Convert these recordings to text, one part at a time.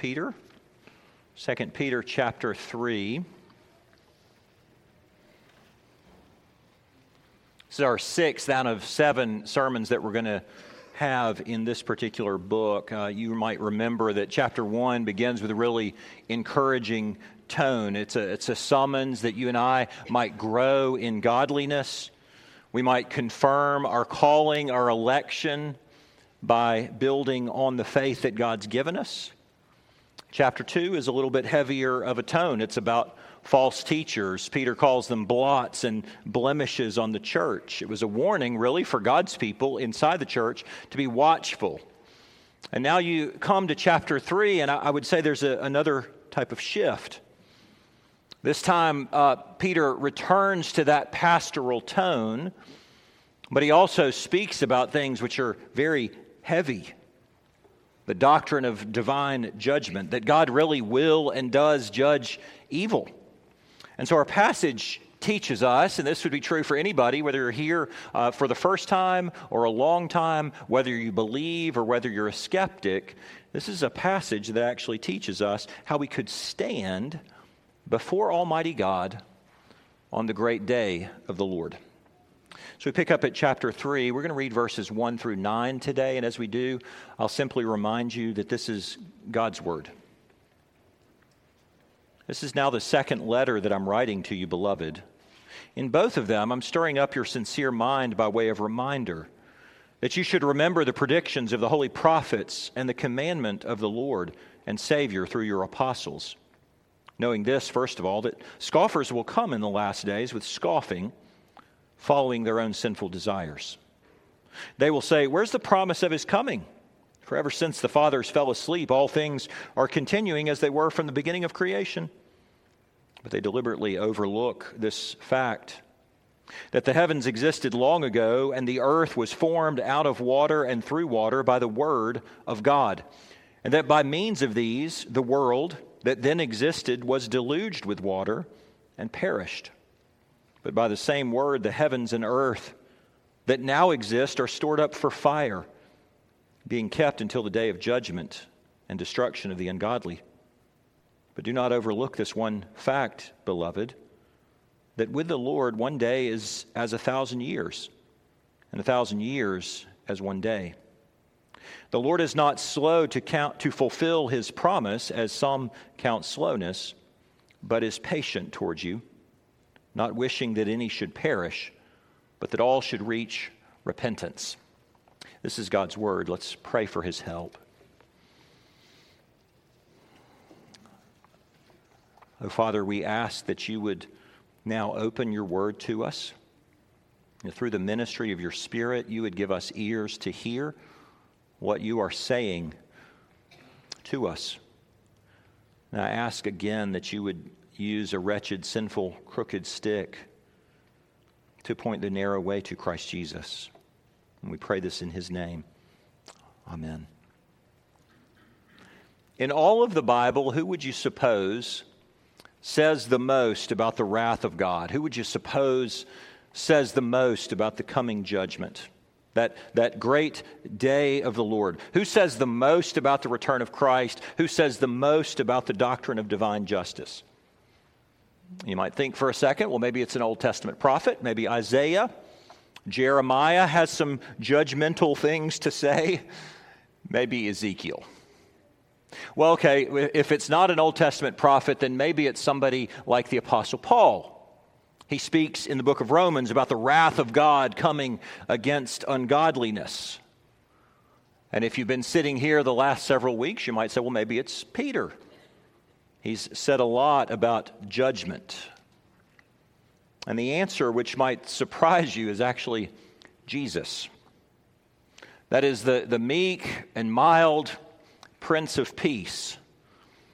Peter. 2 Peter chapter 3. This is our sixth out of seven sermons that we're going to have in this particular book. Uh, you might remember that chapter one begins with a really encouraging tone. It's a, it's a summons that you and I might grow in godliness. We might confirm our calling, our election by building on the faith that God's given us. Chapter 2 is a little bit heavier of a tone. It's about false teachers. Peter calls them blots and blemishes on the church. It was a warning, really, for God's people inside the church to be watchful. And now you come to chapter 3, and I would say there's a, another type of shift. This time, uh, Peter returns to that pastoral tone, but he also speaks about things which are very heavy. The doctrine of divine judgment, that God really will and does judge evil. And so our passage teaches us, and this would be true for anybody, whether you're here uh, for the first time or a long time, whether you believe or whether you're a skeptic, this is a passage that actually teaches us how we could stand before Almighty God on the great day of the Lord. So we pick up at chapter 3. We're going to read verses 1 through 9 today. And as we do, I'll simply remind you that this is God's Word. This is now the second letter that I'm writing to you, beloved. In both of them, I'm stirring up your sincere mind by way of reminder that you should remember the predictions of the holy prophets and the commandment of the Lord and Savior through your apostles knowing this, first of all, that scoffers will come in the last days with scoffing, following their own sinful desires. They will say, Where's the promise of his coming? For ever since the fathers fell asleep, all things are continuing as they were from the beginning of creation. But they deliberately overlook this fact that the heavens existed long ago, and the earth was formed out of water and through water by the word of God, and that by means of these, the world, that then existed was deluged with water and perished. But by the same word, the heavens and earth that now exist are stored up for fire, being kept until the day of judgment and destruction of the ungodly. But do not overlook this one fact, beloved, that with the Lord one day is as a thousand years, and a thousand years as one day. The Lord is not slow to count to fulfill his promise, as some count slowness, but is patient towards you, not wishing that any should perish, but that all should reach repentance. This is God's word. Let's pray for his help. Oh, Father, we ask that you would now open your word to us. And through the ministry of your Spirit, you would give us ears to hear what you are saying to us. And I ask again that you would use a wretched, sinful, crooked stick to point the narrow way to Christ Jesus. And we pray this in his name. Amen. In all of the Bible, who would you suppose says the most about the wrath of God? Who would you suppose says the most about the coming judgment? That, that great day of the Lord. Who says the most about the return of Christ? Who says the most about the doctrine of divine justice? You might think for a second, well, maybe it's an Old Testament prophet, maybe Isaiah. Jeremiah has some judgmental things to say. Maybe Ezekiel. Well, okay, if it's not an Old Testament prophet, then maybe it's somebody like the Apostle Paul he speaks in the book of Romans about the wrath of God coming against ungodliness. And if you've been sitting here the last several weeks, you might say, well, maybe it's Peter. He's said a lot about judgment. And the answer, which might surprise you, is actually Jesus. That is the, the meek and mild Prince of Peace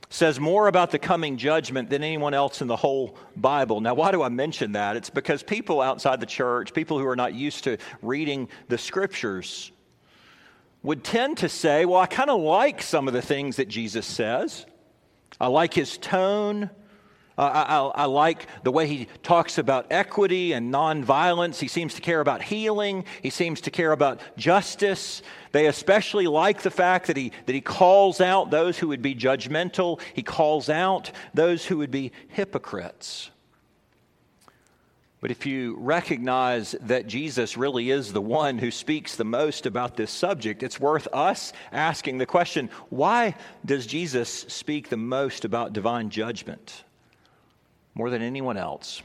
says more about the coming judgment than anyone else in the whole Bible. Now, why do I mention that? It's because people outside the church, people who are not used to reading the scriptures, would tend to say, Well, I kind of like some of the things that Jesus says. I like his tone. Uh, I, I, like the way he talks about equity and nonviolence. He seems to care about healing. He seems to care about justice. They especially like the fact that he, that he calls out those who would be judgmental, he calls out those who would be hypocrites. But if you recognize that Jesus really is the one who speaks the most about this subject, it's worth us asking the question why does Jesus speak the most about divine judgment more than anyone else?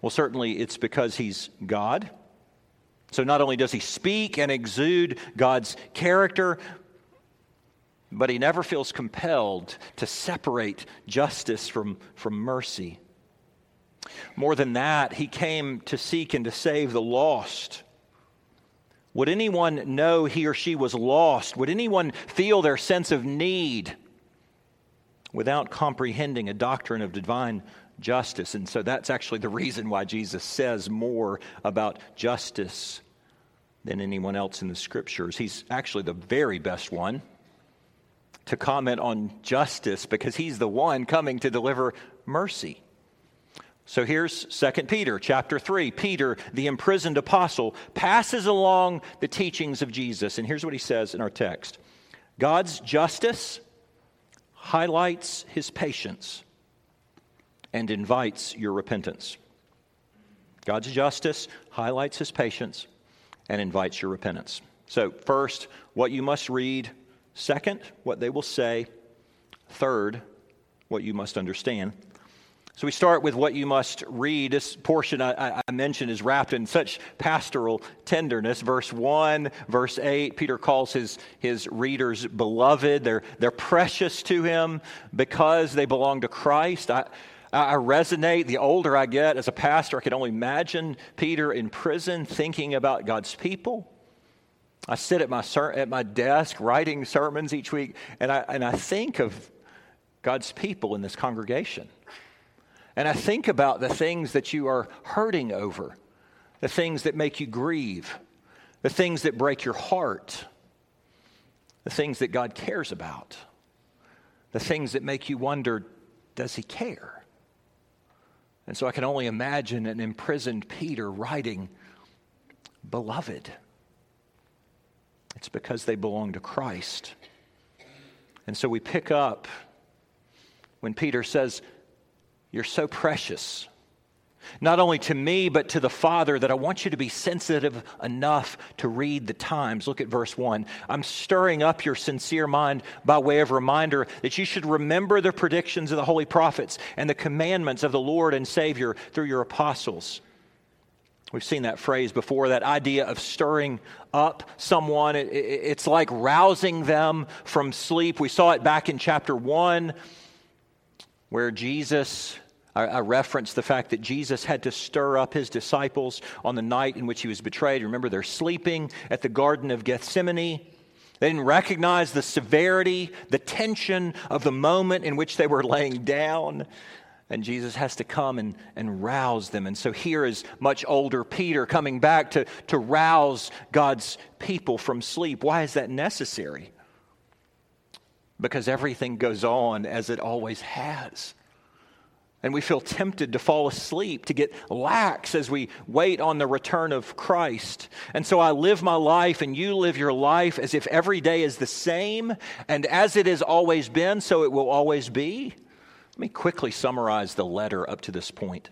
Well, certainly it's because he's God. So not only does he speak and exude God's character, but he never feels compelled to separate justice from, from mercy. More than that, he came to seek and to save the lost. Would anyone know he or she was lost? Would anyone feel their sense of need without comprehending a doctrine of divine justice? And so that's actually the reason why Jesus says more about justice than anyone else in the scriptures. He's actually the very best one to comment on justice because he's the one coming to deliver mercy. So here's 2 Peter chapter 3. Peter, the imprisoned apostle, passes along the teachings of Jesus. And here's what he says in our text God's justice highlights his patience and invites your repentance. God's justice highlights his patience and invites your repentance. So, first, what you must read. Second, what they will say. Third, what you must understand. So we start with what you must read. This portion I, I, mentioned is wrapped in such pastoral tenderness. Verse 1, verse 8, Peter calls his, his readers beloved. They're, they're precious to him because they belong to Christ. I, I resonate. The older I get as a pastor, I can only imagine Peter in prison thinking about God's people. I sit at my, at my desk writing sermons each week, and I, and I think of God's people in this congregation. And I think about the things that you are hurting over, the things that make you grieve, the things that break your heart, the things that God cares about, the things that make you wonder does He care? And so I can only imagine an imprisoned Peter writing, Beloved. It's because they belong to Christ. And so we pick up when Peter says, you're so precious. Not only to me, but to the Father, that I want you to be sensitive enough to read the times. Look at verse 1. I'm stirring up your sincere mind by way of reminder that you should remember the predictions of the holy prophets and the commandments of the Lord and Savior through your apostles. We've seen that phrase before, that idea of stirring up someone. it's like rousing them from sleep. We saw it back in chapter 1 where Jesus, I, referenced the fact that Jesus had to stir up his disciples on the night in which he was betrayed. Remember, they're sleeping at the Garden of Gethsemane. They didn't recognize the severity, the tension of the moment in which they were laying down. And Jesus has to come and, and rouse them. And so here is much older Peter coming back to, to rouse God's people from sleep. Why is that necessary? Because everything goes on as it always has. And we feel tempted to fall asleep, to get lax as we wait on the return of Christ. And so I live my life, and you live your life as if every day is the same, and as it has always been, so it will always be. Let me quickly summarize the letter up to this point.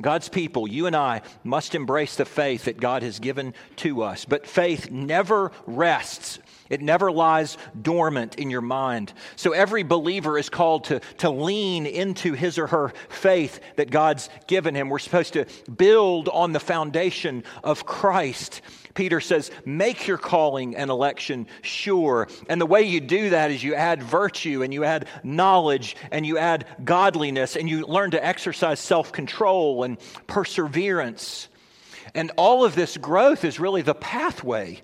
God's people, you and I, must embrace the faith that God has given to us. But faith never rests, it never lies dormant in your mind. So every believer is called to, to lean into his or her faith that God's given him. We're supposed to build on the foundation of Christ Peter says, make your calling and election sure. And the way you do that is you add virtue and you add knowledge and you add godliness and you learn to exercise self control and perseverance. And all of this growth is really the pathway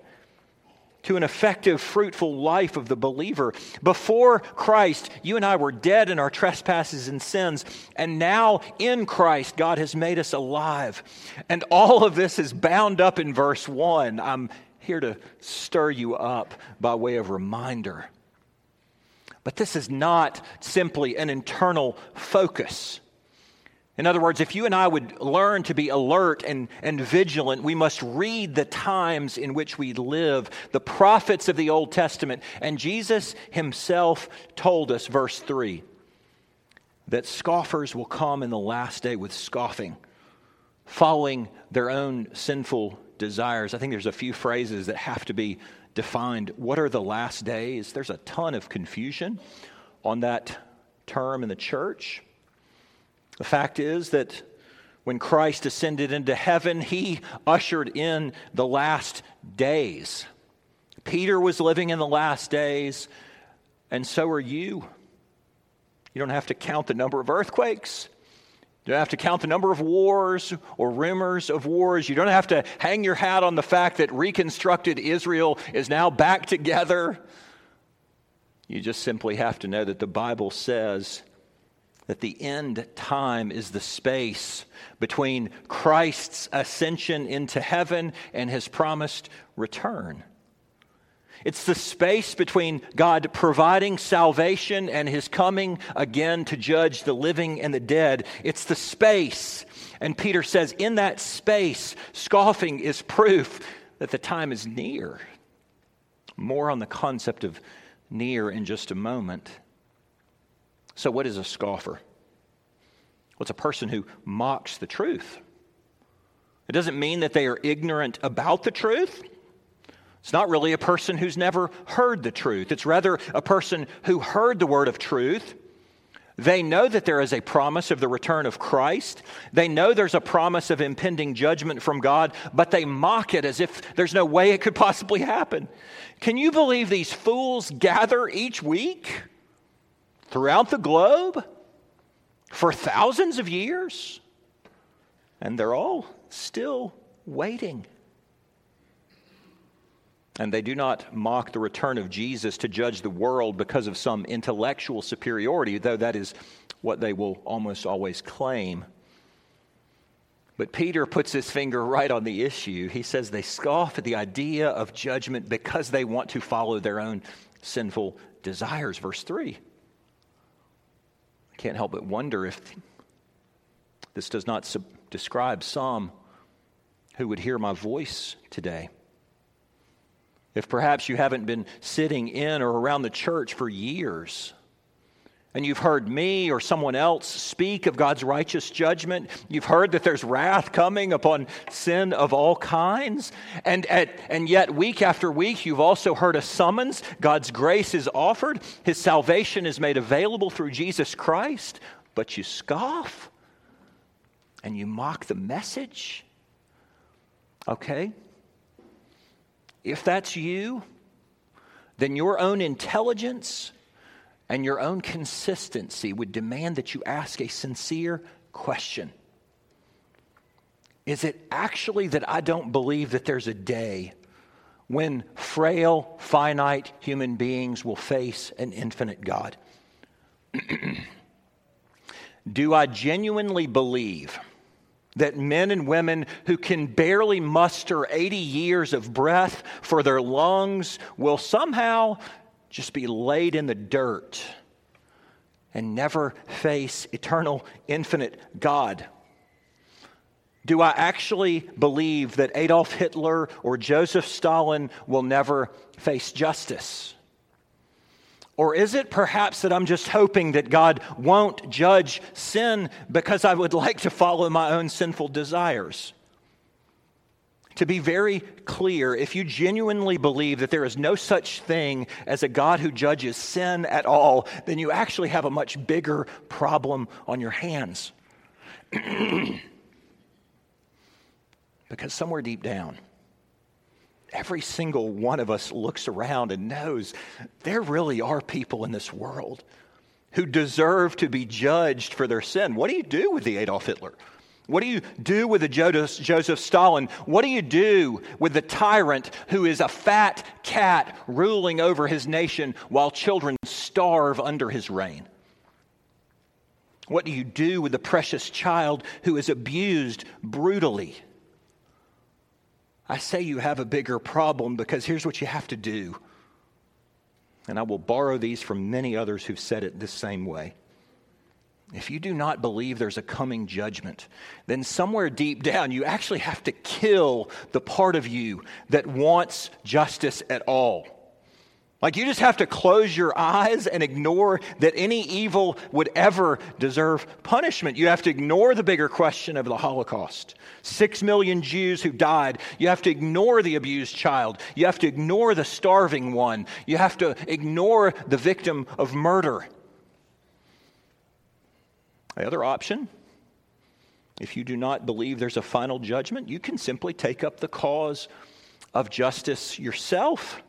to an effective, fruitful life of the believer. Before Christ, you and I were dead in our trespasses and sins, and now in Christ, God has made us alive. And all of this is bound up in verse 1. I'm here to stir you up by way of reminder. But this is not simply an internal focus. In other words, if you and I would learn to be alert and, and vigilant, we must read the times in which we live, the prophets of the Old Testament. And Jesus himself told us, verse 3, that scoffers will come in the last day with scoffing, following their own sinful desires. I think there's a few phrases that have to be defined. What are the last days? There's a ton of confusion on that term in the church. The fact is that when Christ ascended into heaven, he ushered in the last days. Peter was living in the last days, and so are you. You don't have to count the number of earthquakes. You don't have to count the number of wars or rumors of wars. You don't have to hang your hat on the fact that reconstructed Israel is now back together. You just simply have to know that the Bible says that the end time is the space between Christ's ascension into heaven and his promised return. It's the space between God providing salvation and his coming again to judge the living and the dead. It's the space. And Peter says, in that space, scoffing is proof that the time is near. More on the concept of near in just a moment. So, what is a scoffer? Well, it's a person who mocks the truth. It doesn't mean that they are ignorant about the truth. It's not really a person who's never heard the truth. It's rather a person who heard the word of truth. They know that there is a promise of the return of Christ. They know there's a promise of impending judgment from God, but they mock it as if there's no way it could possibly happen. Can you believe these fools gather each week throughout the globe for thousands of years? And they're all still waiting. And they do not mock the return of Jesus to judge the world because of some intellectual superiority, though that is what they will almost always claim. But Peter puts his finger right on the issue. He says they scoff at the idea of judgment because they want to follow their own sinful desires. Verse 3. Can't help but wonder if this does not sub- describe some who would hear my voice today. If perhaps you haven't been sitting in or around the church for years, and you've heard me or someone else speak of God's righteous judgment. You've heard that there's wrath coming upon sin of all kinds. And, at, and yet, week after week, you've also heard a summons. God's grace is offered, His salvation is made available through Jesus Christ. But you scoff and you mock the message. Okay? If that's you, then your own intelligence and your own consistency would demand that you ask a sincere question. Is it actually that I don't believe that there's a day when frail, finite human beings will face an infinite God? Do I genuinely believe that men and women who can barely muster 80 years of breath for their lungs will somehow just be laid in the dirt and never face eternal, infinite God? Do I actually believe that Adolf Hitler or Joseph Stalin will never face justice? Or is it perhaps that I'm just hoping that God won't judge sin because I would like to follow my own sinful desires? To be very clear, if you genuinely believe that there is no such thing as a God who judges sin at all, then you actually have a much bigger problem on your hands. because somewhere deep down, every single one of us looks around and knows there really are people in this world who deserve to be judged for their sin. What do you do with the Adolf Hitler? What do you do with the Joseph Stalin? What do you do with the tyrant who is a fat cat ruling over his nation while children starve under his reign? What do you do with the precious child who is abused brutally? I say you have a bigger problem because here's what you have to do And I will borrow these from many others who've said it the same way. If you do not believe there's a coming judgment, then somewhere deep down you actually have to kill the part of you that wants justice at all. Like you just have to close your eyes and ignore that any evil would ever deserve punishment. You have to ignore the bigger question of the Holocaust. Six million Jews who died. You have to ignore the abused child. You have to ignore the starving one. You have to ignore the victim of murder. The other option, if you do not believe there's a final judgment, you can simply take up the cause of justice yourself.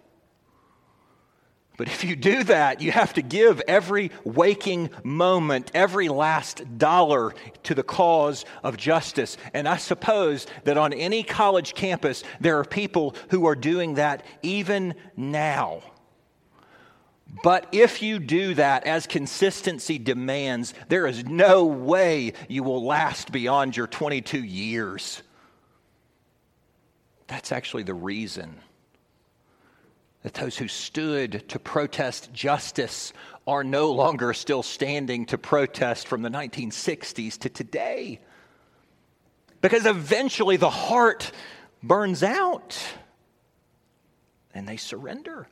But if you do that, you have to give every waking moment, every last dollar to the cause of justice. And I suppose that on any college campus, there are people who are doing that even now. But if you do that as consistency demands, there is no way you will last beyond your 22 years. That's actually the reason that those who stood to protest justice are no longer still standing to protest from the 1960s to today. Because eventually the heart burns out and they surrender.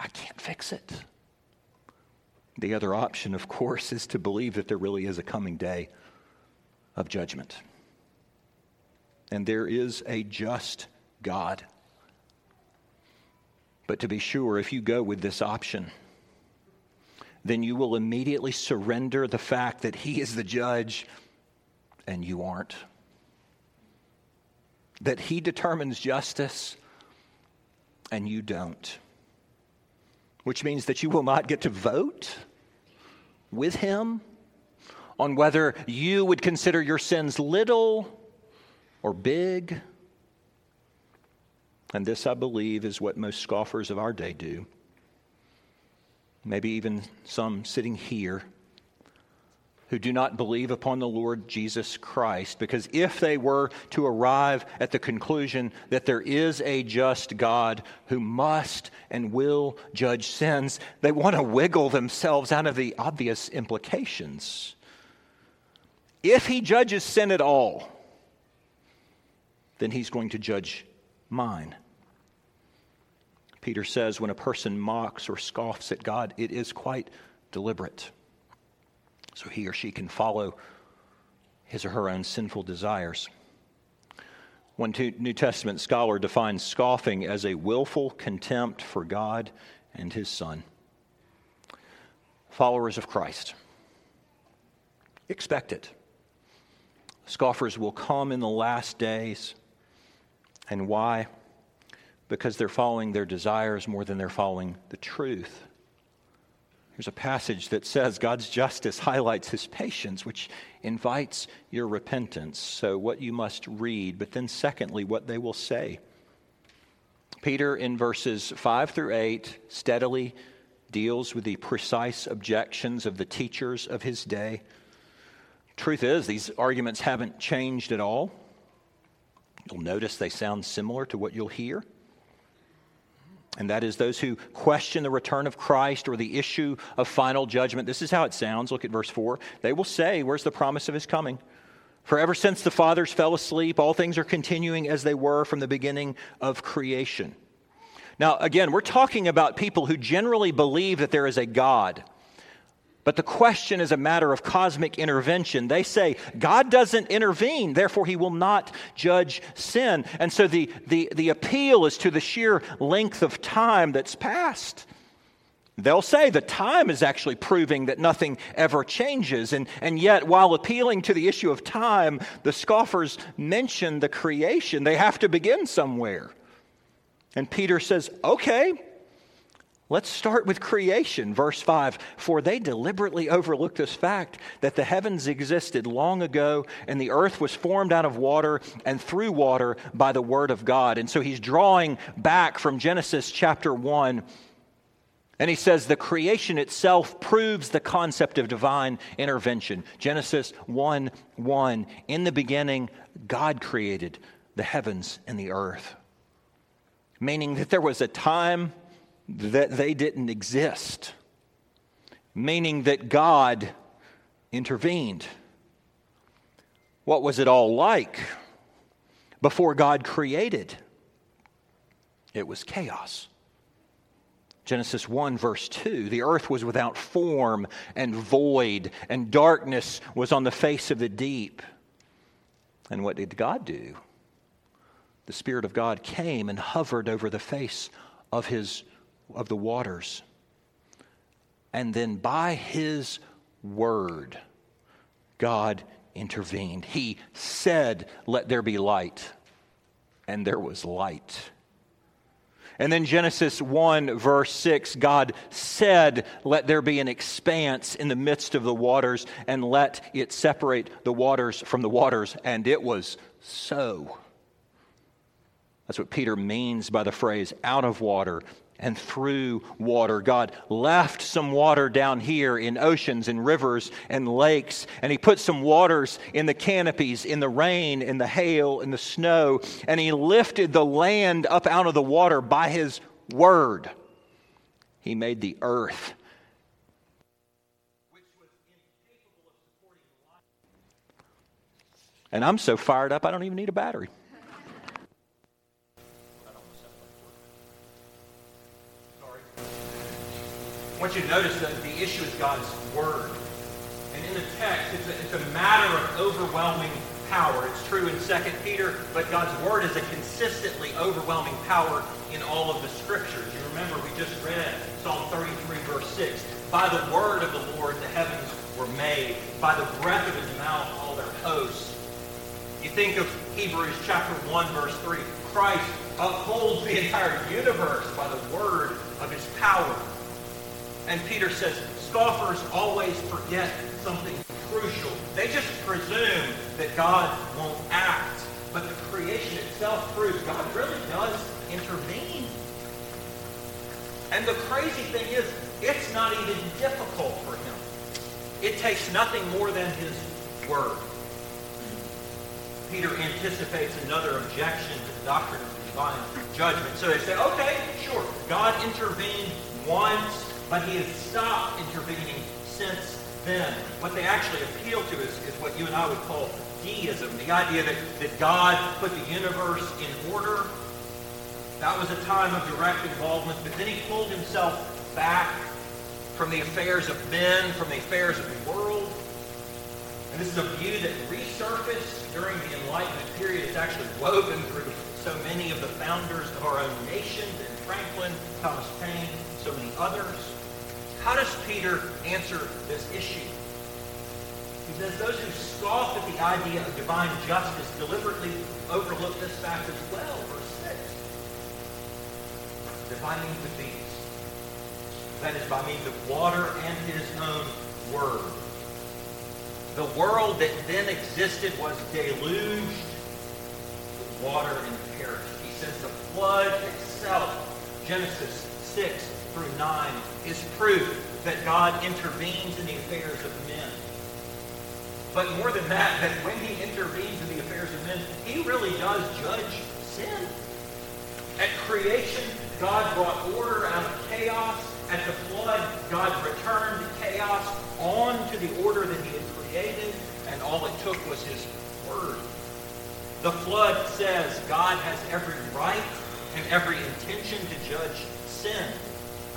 I can't fix it. The other option, of course, is to believe that there really is a coming day of judgment. And there is a just God. But to be sure, if you go with this option, then you will immediately surrender the fact that He is the judge and you aren't. That He determines justice and you don't. Which means that you will not get to vote with Him on whether you would consider your sins little or big and this, I believe, is what most scoffers of our day do. Maybe even some sitting here who do not believe upon the Lord Jesus Christ. Because if they were to arrive at the conclusion that there is a just God who must and will judge sins, they want to wiggle themselves out of the obvious implications. If he judges sin at all, then he's going to judge mine. Peter says when a person mocks or scoffs at God, it is quite deliberate. So he or she can follow his or her own sinful desires. One New Testament scholar defines scoffing as a willful contempt for God and his Son. Followers of Christ, expect it. Scoffers will come in the last days. And why? Because they're following their desires more than they're following the truth. There's a passage that says God's justice highlights his patience, which invites your repentance. So, what you must read, but then, secondly, what they will say. Peter, in verses 5 through 8, steadily deals with the precise objections of the teachers of his day. Truth is, these arguments haven't changed at all. You'll notice they sound similar to what you'll hear. And that is those who question the return of Christ or the issue of final judgment. This is how it sounds. Look at verse 4. They will say, Where's the promise of his coming? For ever since the fathers fell asleep, all things are continuing as they were from the beginning of creation. Now, again, we're talking about people who generally believe that there is a God. But the question is a matter of cosmic intervention. They say God doesn't intervene, therefore, he will not judge sin. And so the, the, the appeal is to the sheer length of time that's passed. They'll say the time is actually proving that nothing ever changes. And, and yet, while appealing to the issue of time, the scoffers mention the creation. They have to begin somewhere. And Peter says, okay, Let's start with creation, verse 5. For they deliberately overlooked this fact that the heavens existed long ago and the earth was formed out of water and through water by the word of God. And so he's drawing back from Genesis chapter 1. And he says the creation itself proves the concept of divine intervention. Genesis 1 1. In the beginning, God created the heavens and the earth. Meaning that there was a time that they didn't exist, meaning that God intervened. What was it all like before God created? It was chaos. Genesis 1, verse 2 the earth was without form and void, and darkness was on the face of the deep. And what did God do? The Spirit of God came and hovered over the face of, his, of the waters. And then by His word, God intervened. He said, Let there be light. And there was light. And then Genesis 1, verse 6 God said, Let there be an expanse in the midst of the waters, and let it separate the waters from the waters. And it was so. That's what Peter means by the phrase out of water and through water. God left some water down here in oceans and rivers and lakes, and He put some waters in the canopies, in the rain, in the hail, in the snow, and He lifted the land up out of the water by His word. He made the earth. And I'm so fired up, I don't even need a battery. Want you to notice that the issue is God's Word. And in the text, it's a, it's a matter of overwhelming power. It's true in 2 Peter, but God's Word is a consistently overwhelming power in all of the Scriptures. You remember we just read Psalm 33, verse 6. By the word of the Lord the heavens were made. By the breath of his mouth all their hosts. You think of Hebrews chapter 1, verse 3. Christ upholds the entire universe by the word of his power. And Peter says, scoffers always forget something crucial. They just presume that God won't act. But the creation itself proves God really does intervene. And the crazy thing is, it's not even difficult for him. It takes nothing more than his word. Peter anticipates another objection to the doctrine of divine judgment. So they say, okay, sure, God intervened once but he has stopped intervening since then. What they actually appeal to is, is what you and I would call deism, the idea that, that God put the universe in order. That was a time of direct involvement, but then he pulled himself back from the affairs of men, from the affairs of the world. And this is a view that resurfaced during the Enlightenment period. It's actually woven through so many of the founders of our own nation, and Franklin, Thomas Paine, so many others. How does Peter answer this issue? He says those who scoff at the idea of divine justice deliberately overlook this fact as well. Verse 6. Divine means of these. That is by means of water and his own word. The world that then existed was deluged with water and perished. He says the flood itself, Genesis 6, through 9 is proof that God intervenes in the affairs of men. But more than that, that when he intervenes in the affairs of men, he really does judge sin. At creation, God brought order out of chaos. At the flood, God returned chaos on to the order that he had created, and all it took was his word. The flood says God has every right and every intention to judge sin.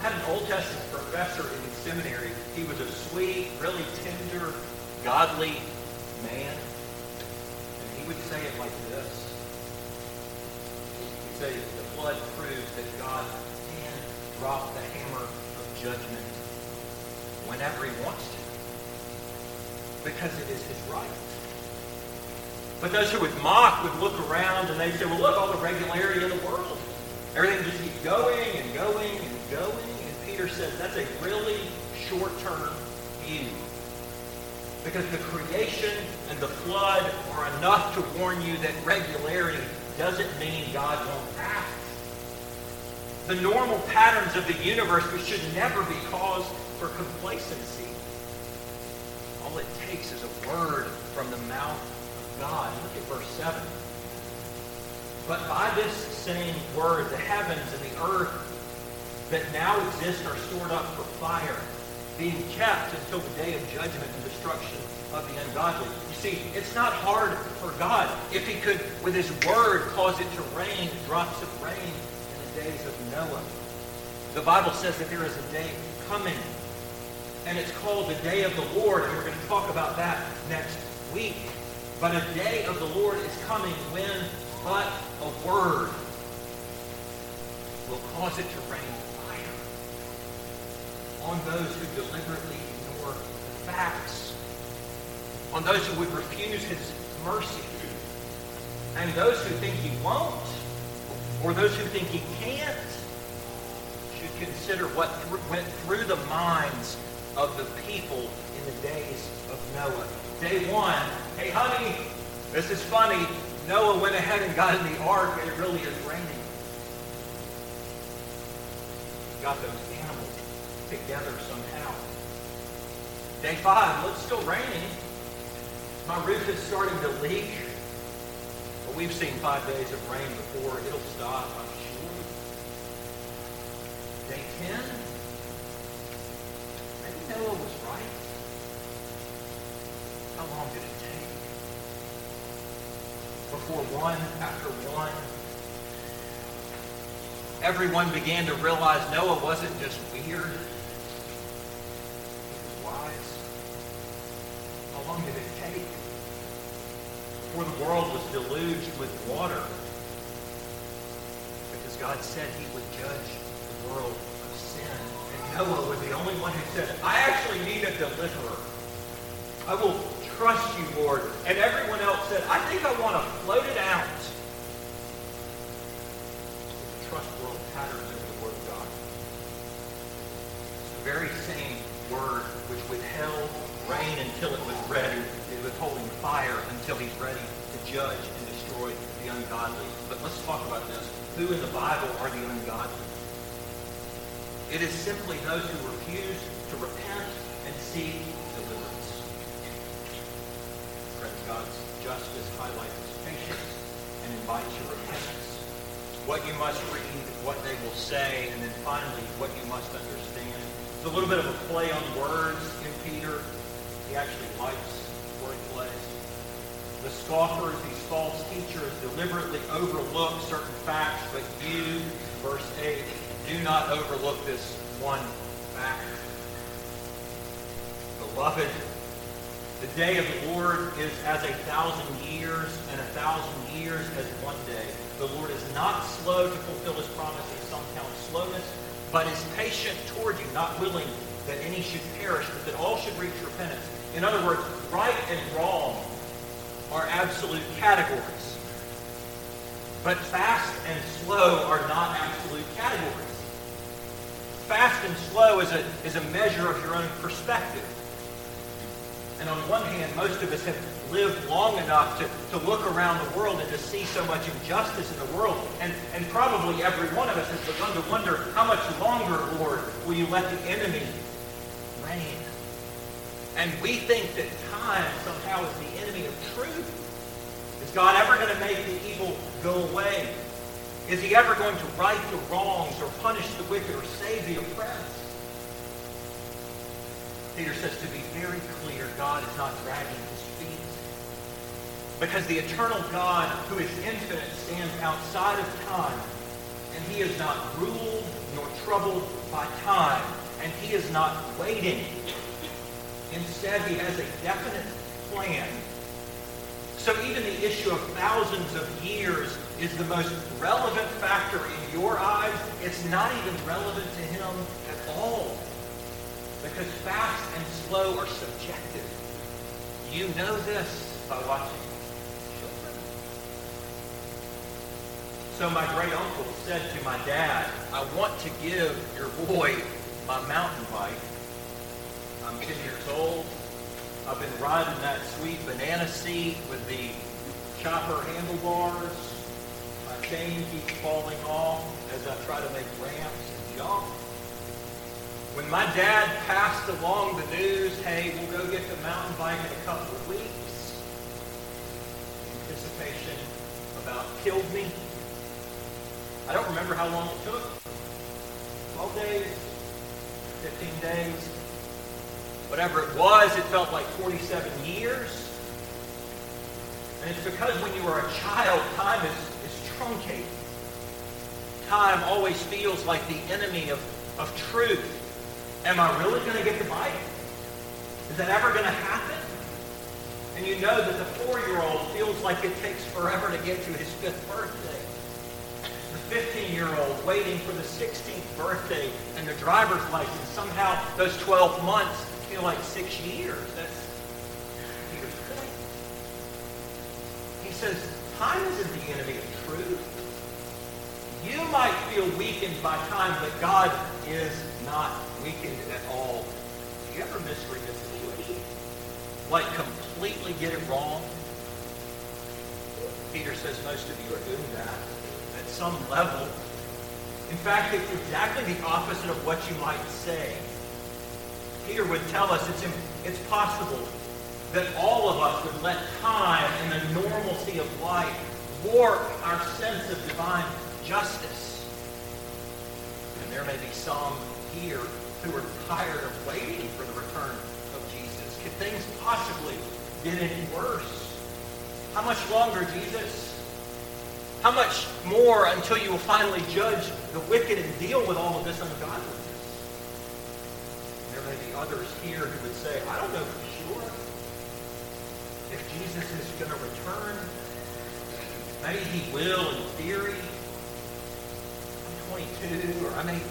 Had an Old Testament professor in the seminary. He was a sweet, really tender, godly man. And he would say it like this. He'd say, the flood proves that God can drop the hammer of judgment whenever he wants to. Because it is his right. But those who would mock would look around and they'd say, well, look, all the regularity in the world. Everything just keeps going and going and. Peter says that's a really short-term view. Because the creation and the flood are enough to warn you that regularity doesn't mean God won't act. The normal patterns of the universe should never be cause for complacency. All it takes is a word from the mouth of God. Look at verse 7. But by this same word, the heavens and the earth that now exist are stored up for fire, being kept until the day of judgment and destruction of the ungodly. You see, it's not hard for God if he could, with his word, cause it to rain, drops of rain in the days of Noah. The Bible says that there is a day coming, and it's called the day of the Lord, and we're going to talk about that next week. But a day of the Lord is coming when but a word will cause it to rain on those who deliberately ignore facts, on those who would refuse his mercy, and those who think he won't, or those who think he can't, should consider what went through the minds of the people in the days of Noah. Day one, hey honey, this is funny. Noah went ahead and got in the ark and it really is raining. Got those together somehow. Day five, it's still raining. My roof is starting to leak. But we've seen five days of rain before. It'll stop, I'm sure. Day 10, maybe Noah was right. How long did it take? Before one after one, everyone began to realize Noah wasn't just weird. He was wise. How long did it take? Before the world was deluged with water. Because God said he would judge the world of sin. And Noah was the only one who said, I actually need a deliverer. I will trust you, Lord. And everyone else said, I think I want to float it out. Trust world patterns into the Word of God. It's the very which withheld rain until it was ready is withholding fire until he's ready to judge and destroy the ungodly. But let's talk about this. Who in the Bible are the ungodly? It is simply those who refuse to repent and seek deliverance. Friends, God's justice highlights his patience and invites your repentance. What you must read, what they will say, and then finally, what you must understand. It's a little bit of a play on words in Peter. He actually likes wordplay. The scoffers, these false teachers, deliberately overlook certain facts, but you, verse 8, do not overlook this one fact. Beloved, the day of the Lord is as a thousand years, and a thousand years as one day. The Lord is not slow to fulfill his promise, as some count slowness, but is patient toward you, not willing that any should perish, but that all should reach repentance. In other words, right and wrong are absolute categories. But fast and slow are not absolute categories. Fast and slow is a, is a measure of your own perspective. And on one hand, most of us have lived long enough to, to look around the world and to see so much injustice in the world. And, and probably every one of us has begun to wonder, how much longer, Lord, will you let the enemy reign? And we think that time somehow is the enemy of truth. Is God ever going to make the evil go away? Is he ever going to right the wrongs or punish the wicked or save the oppressed? Peter says to be very clear, God is not dragging his feet. Because the eternal God, who is infinite, stands outside of time, and he is not ruled nor troubled by time, and he is not waiting. Instead, he has a definite plan. So even the issue of thousands of years is the most relevant factor in your eyes. It's not even relevant to him at all. Because fast and slow are subjective. You know this by watching children. So my great uncle said to my dad, I want to give your boy my mountain bike. I'm 10 years old. I've been riding that sweet banana seat with the chopper handlebars. My chain keeps falling off as I try to make ramps and jump. When my dad passed along the news, hey, we'll go get the mountain bike in a couple of weeks, anticipation about killed me. I don't remember how long it took. 12 days, 15 days, whatever it was, it felt like 47 years. And it's because when you are a child, time is, is truncated. Time always feels like the enemy of, of truth. Am I really going to get the Bible? Is that ever going to happen? And you know that the four-year-old feels like it takes forever to get to his fifth birthday. The 15-year-old waiting for the 16th birthday and the driver's license. Somehow those 12 months feel like six years. That's Peter's point. He says, time isn't the enemy of truth. You might feel weakened by time, but God is not weakened at all. Do you ever misread a situation? Like completely get it wrong? Peter says most of you are doing that at some level. In fact, it's exactly the opposite of what you might say. Peter would tell us it's, it's possible that all of us would let time and the normalcy of life warp our sense of divine justice. And there may be some here who are tired of waiting for the return of Jesus. Could things possibly get any worse? How much longer, Jesus? How much more until you will finally judge the wicked and deal with all of this ungodliness? There may be others here who would say, I don't know for sure if Jesus is going to return. Maybe he will in theory. I'm 22 or I'm 18.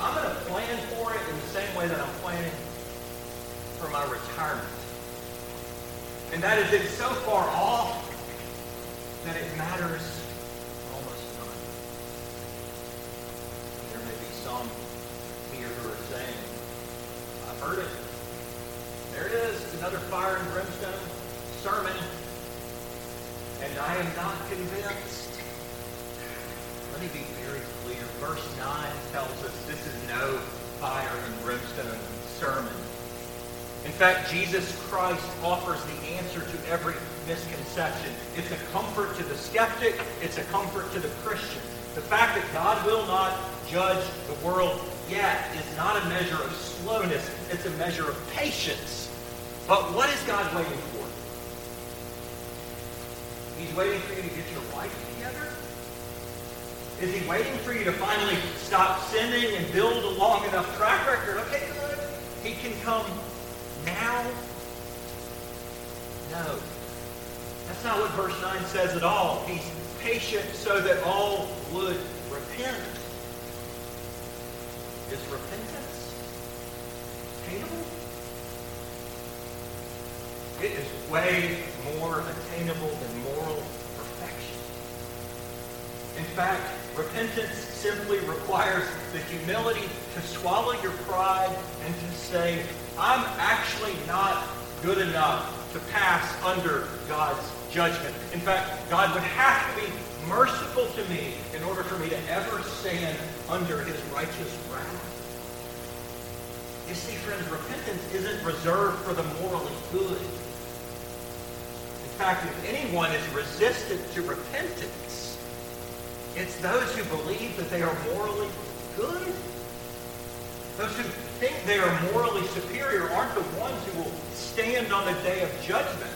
I'm going to plan for it in the same way that I'm planning for my retirement. And that is it's so far off that it matters almost none. There may be some here who are saying, I've heard it. There it is, another fire and brimstone sermon. And I am not convinced. Let me be very clear. Verse 9 tells us this is no fire and brimstone sermon. In fact, Jesus Christ offers the answer to every misconception. It's a comfort to the skeptic. It's a comfort to the Christian. The fact that God will not judge the world yet is not a measure of slowness. It's a measure of patience. But what is God waiting for? He's waiting for you to get your life together? Is he waiting for you to finally stop sinning and build a long enough track record? Okay, good. He can come now? No. That's not what verse 9 says at all. He's patient so that all would repent. Is repentance attainable? It is way more attainable than moral perfection. In fact, repentance simply requires the humility to swallow your pride and to say, I'm actually not good enough to pass under God's judgment. In fact, God would have to be merciful to me in order for me to ever stand under his righteous wrath. You see, friends, repentance isn't reserved for the morally good. In fact, if anyone is resistant to repentance, it's those who believe that they are morally good. Those who think they are morally superior aren't the ones who will stand on the day of judgment.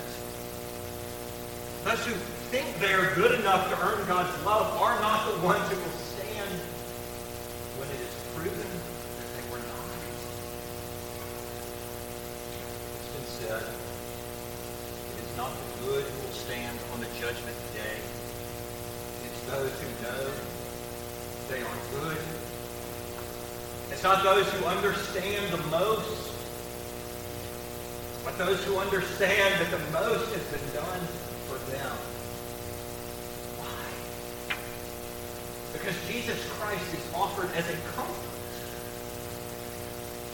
Those who think they are good enough to earn God's love are not the ones who will stand when it is proven that they were not. It's been said, it is not the good who will stand on the judgment day. It's those who know they are good it's not those who understand the most, but those who understand that the most has been done Because Jesus Christ is offered as a comfort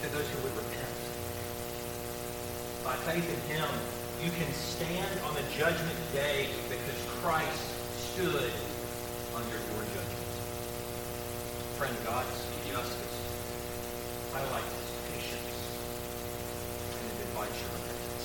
to those who would repent. By faith in him, you can stand on the judgment day because Christ stood under your judgment. Friend, God's justice highlights patience and it invites your repentance.